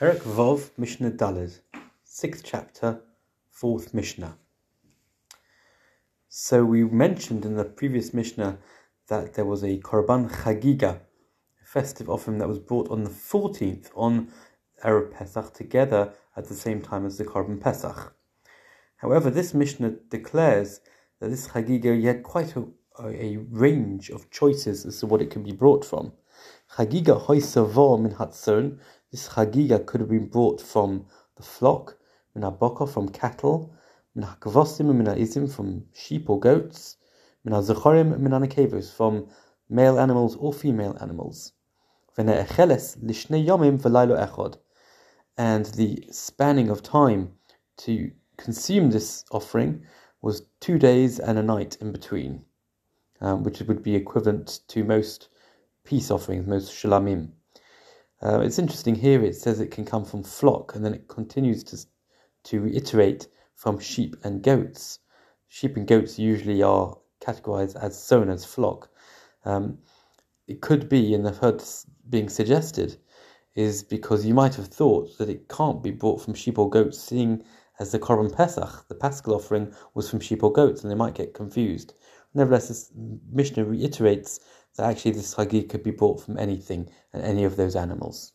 Perek Vov, Mishnah Daled, sixth chapter, fourth Mishnah. So we mentioned in the previous Mishnah that there was a Korban Chagiga, a festive offering that was brought on the 14th on Erev Pesach together at the same time as the Korban Pesach. However, this Mishnah declares that this Chagiga had quite a, a range of choices as to what it can be brought from. Chagiga Hoysavo min this Chagiga could have been brought from the flock, min from cattle, min hakavosim min izim from sheep or goats, min hazachorim min anakevos from male animals or female animals. And the spanning of time to consume this offering was two days and a night in between, um, which would be equivalent to most peace offerings, most shalamim. Uh, it's interesting here. It says it can come from flock, and then it continues to to reiterate from sheep and goats. Sheep and goats usually are categorized as tzon as flock. Um, it could be, and I've heard being suggested, is because you might have thought that it can't be brought from sheep or goats, seeing as the Korban Pesach, the Paschal offering, was from sheep or goats, and they might get confused. Nevertheless, this Mishnah reiterates that actually this Chagig could be brought from anything and any of those animals.